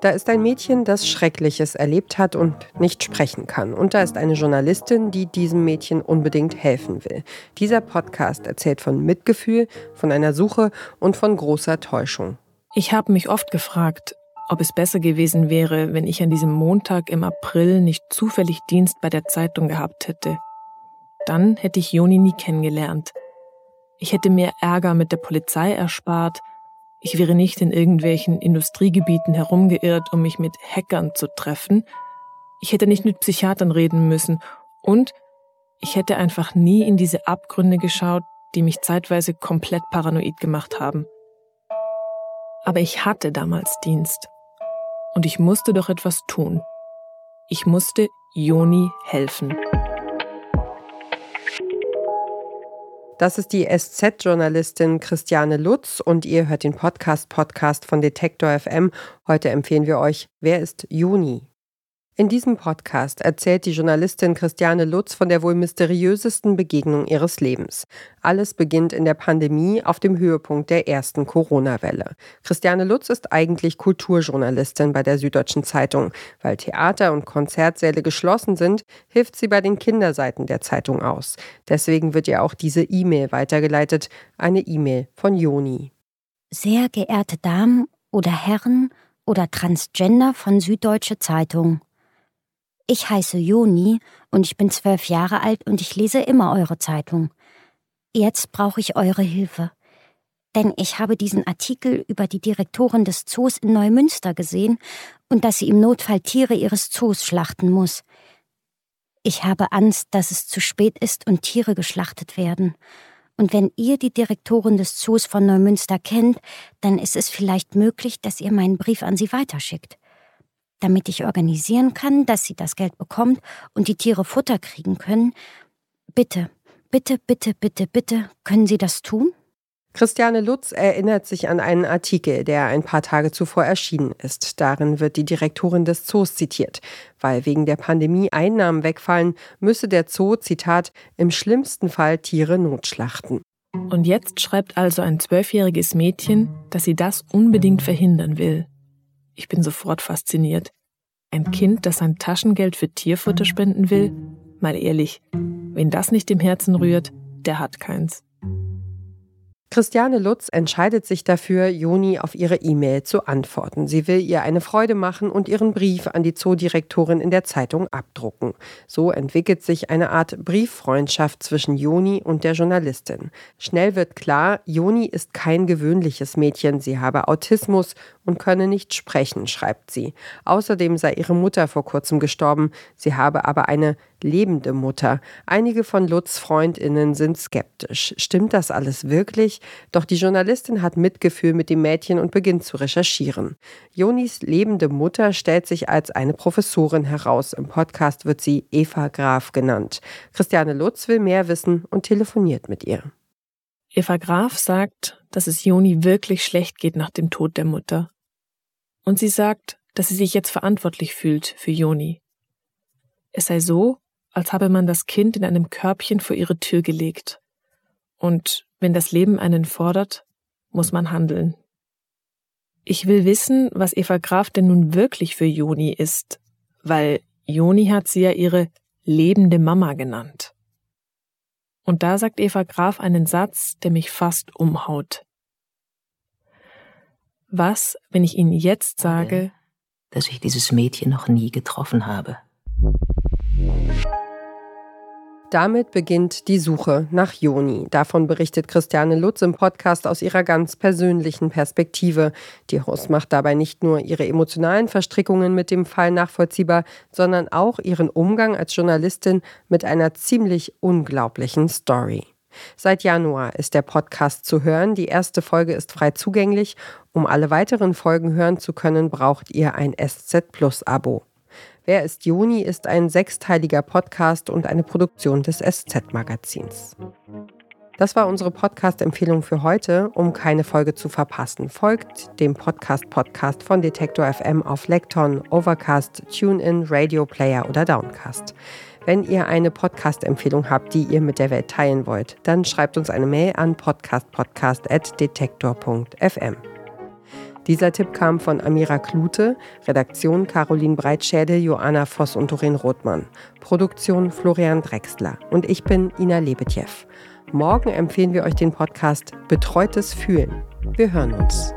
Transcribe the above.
Da ist ein Mädchen, das Schreckliches erlebt hat und nicht sprechen kann. Und da ist eine Journalistin, die diesem Mädchen unbedingt helfen will. Dieser Podcast erzählt von Mitgefühl, von einer Suche und von großer Täuschung. Ich habe mich oft gefragt, ob es besser gewesen wäre, wenn ich an diesem Montag im April nicht zufällig Dienst bei der Zeitung gehabt hätte. Dann hätte ich Joni nie kennengelernt. Ich hätte mir Ärger mit der Polizei erspart, ich wäre nicht in irgendwelchen Industriegebieten herumgeirrt, um mich mit Hackern zu treffen. Ich hätte nicht mit Psychiatern reden müssen. Und ich hätte einfach nie in diese Abgründe geschaut, die mich zeitweise komplett paranoid gemacht haben. Aber ich hatte damals Dienst. Und ich musste doch etwas tun. Ich musste Joni helfen. Das ist die SZ-Journalistin Christiane Lutz und ihr hört den Podcast Podcast von Detektor FM. Heute empfehlen wir euch Wer ist Juni? In diesem Podcast erzählt die Journalistin Christiane Lutz von der wohl mysteriösesten Begegnung ihres Lebens. Alles beginnt in der Pandemie auf dem Höhepunkt der ersten Corona-Welle. Christiane Lutz ist eigentlich Kulturjournalistin bei der Süddeutschen Zeitung. Weil Theater und Konzertsäle geschlossen sind, hilft sie bei den Kinderseiten der Zeitung aus. Deswegen wird ihr auch diese E-Mail weitergeleitet, eine E-Mail von Joni. Sehr geehrte Damen oder Herren oder Transgender von Süddeutsche Zeitung. Ich heiße Joni und ich bin zwölf Jahre alt und ich lese immer eure Zeitung. Jetzt brauche ich eure Hilfe. Denn ich habe diesen Artikel über die Direktorin des Zoos in Neumünster gesehen und dass sie im Notfall Tiere ihres Zoos schlachten muss. Ich habe Angst, dass es zu spät ist und Tiere geschlachtet werden. Und wenn ihr die Direktorin des Zoos von Neumünster kennt, dann ist es vielleicht möglich, dass ihr meinen Brief an sie weiterschickt damit ich organisieren kann, dass sie das Geld bekommt und die Tiere Futter kriegen können. Bitte, bitte, bitte, bitte, bitte, können Sie das tun? Christiane Lutz erinnert sich an einen Artikel, der ein paar Tage zuvor erschienen ist. Darin wird die Direktorin des Zoos zitiert. Weil wegen der Pandemie Einnahmen wegfallen, müsse der Zoo, Zitat, im schlimmsten Fall Tiere notschlachten. Und jetzt schreibt also ein zwölfjähriges Mädchen, dass sie das unbedingt verhindern will. Ich bin sofort fasziniert. Ein Kind, das sein Taschengeld für Tierfutter spenden will? Mal ehrlich, wen das nicht im Herzen rührt, der hat keins. Christiane Lutz entscheidet sich dafür, Joni auf ihre E-Mail zu antworten. Sie will ihr eine Freude machen und ihren Brief an die Zoodirektorin in der Zeitung abdrucken. So entwickelt sich eine Art Brieffreundschaft zwischen Joni und der Journalistin. Schnell wird klar, Joni ist kein gewöhnliches Mädchen, sie habe Autismus und könne nicht sprechen, schreibt sie. Außerdem sei ihre Mutter vor kurzem gestorben, sie habe aber eine lebende Mutter. Einige von Lutz Freundinnen sind skeptisch. Stimmt das alles wirklich? Doch die Journalistin hat Mitgefühl mit dem Mädchen und beginnt zu recherchieren. Jonis lebende Mutter stellt sich als eine Professorin heraus. Im Podcast wird sie Eva Graf genannt. Christiane Lutz will mehr wissen und telefoniert mit ihr. Eva Graf sagt, dass es Joni wirklich schlecht geht nach dem Tod der Mutter. Und sie sagt, dass sie sich jetzt verantwortlich fühlt für Joni. Es sei so, als habe man das Kind in einem Körbchen vor ihre Tür gelegt. Und wenn das Leben einen fordert, muss man handeln. Ich will wissen, was Eva Graf denn nun wirklich für Joni ist, weil Joni hat sie ja ihre lebende Mama genannt. Und da sagt Eva Graf einen Satz, der mich fast umhaut. Was, wenn ich Ihnen jetzt sage, dass ich dieses Mädchen noch nie getroffen habe? Damit beginnt die Suche nach Joni. Davon berichtet Christiane Lutz im Podcast aus ihrer ganz persönlichen Perspektive. Die Host macht dabei nicht nur ihre emotionalen Verstrickungen mit dem Fall nachvollziehbar, sondern auch ihren Umgang als Journalistin mit einer ziemlich unglaublichen Story. Seit Januar ist der Podcast zu hören. Die erste Folge ist frei zugänglich. Um alle weiteren Folgen hören zu können, braucht ihr ein SZ Plus Abo. Wer ist Juni ist ein sechsteiliger Podcast und eine Produktion des SZ-Magazins. Das war unsere Podcast-Empfehlung für heute. Um keine Folge zu verpassen, folgt dem Podcast-Podcast von Detektor FM auf Lekton, Overcast, TuneIn, Radio Player oder Downcast. Wenn ihr eine Podcast-Empfehlung habt, die ihr mit der Welt teilen wollt, dann schreibt uns eine Mail an podcastpodcast.detektor.fm. Dieser Tipp kam von Amira Klute, Redaktion Caroline Breitschädel, Joanna Voss und Doreen Rothmann, Produktion Florian Drexler und ich bin Ina Lebetjew. Morgen empfehlen wir euch den Podcast Betreutes Fühlen. Wir hören uns.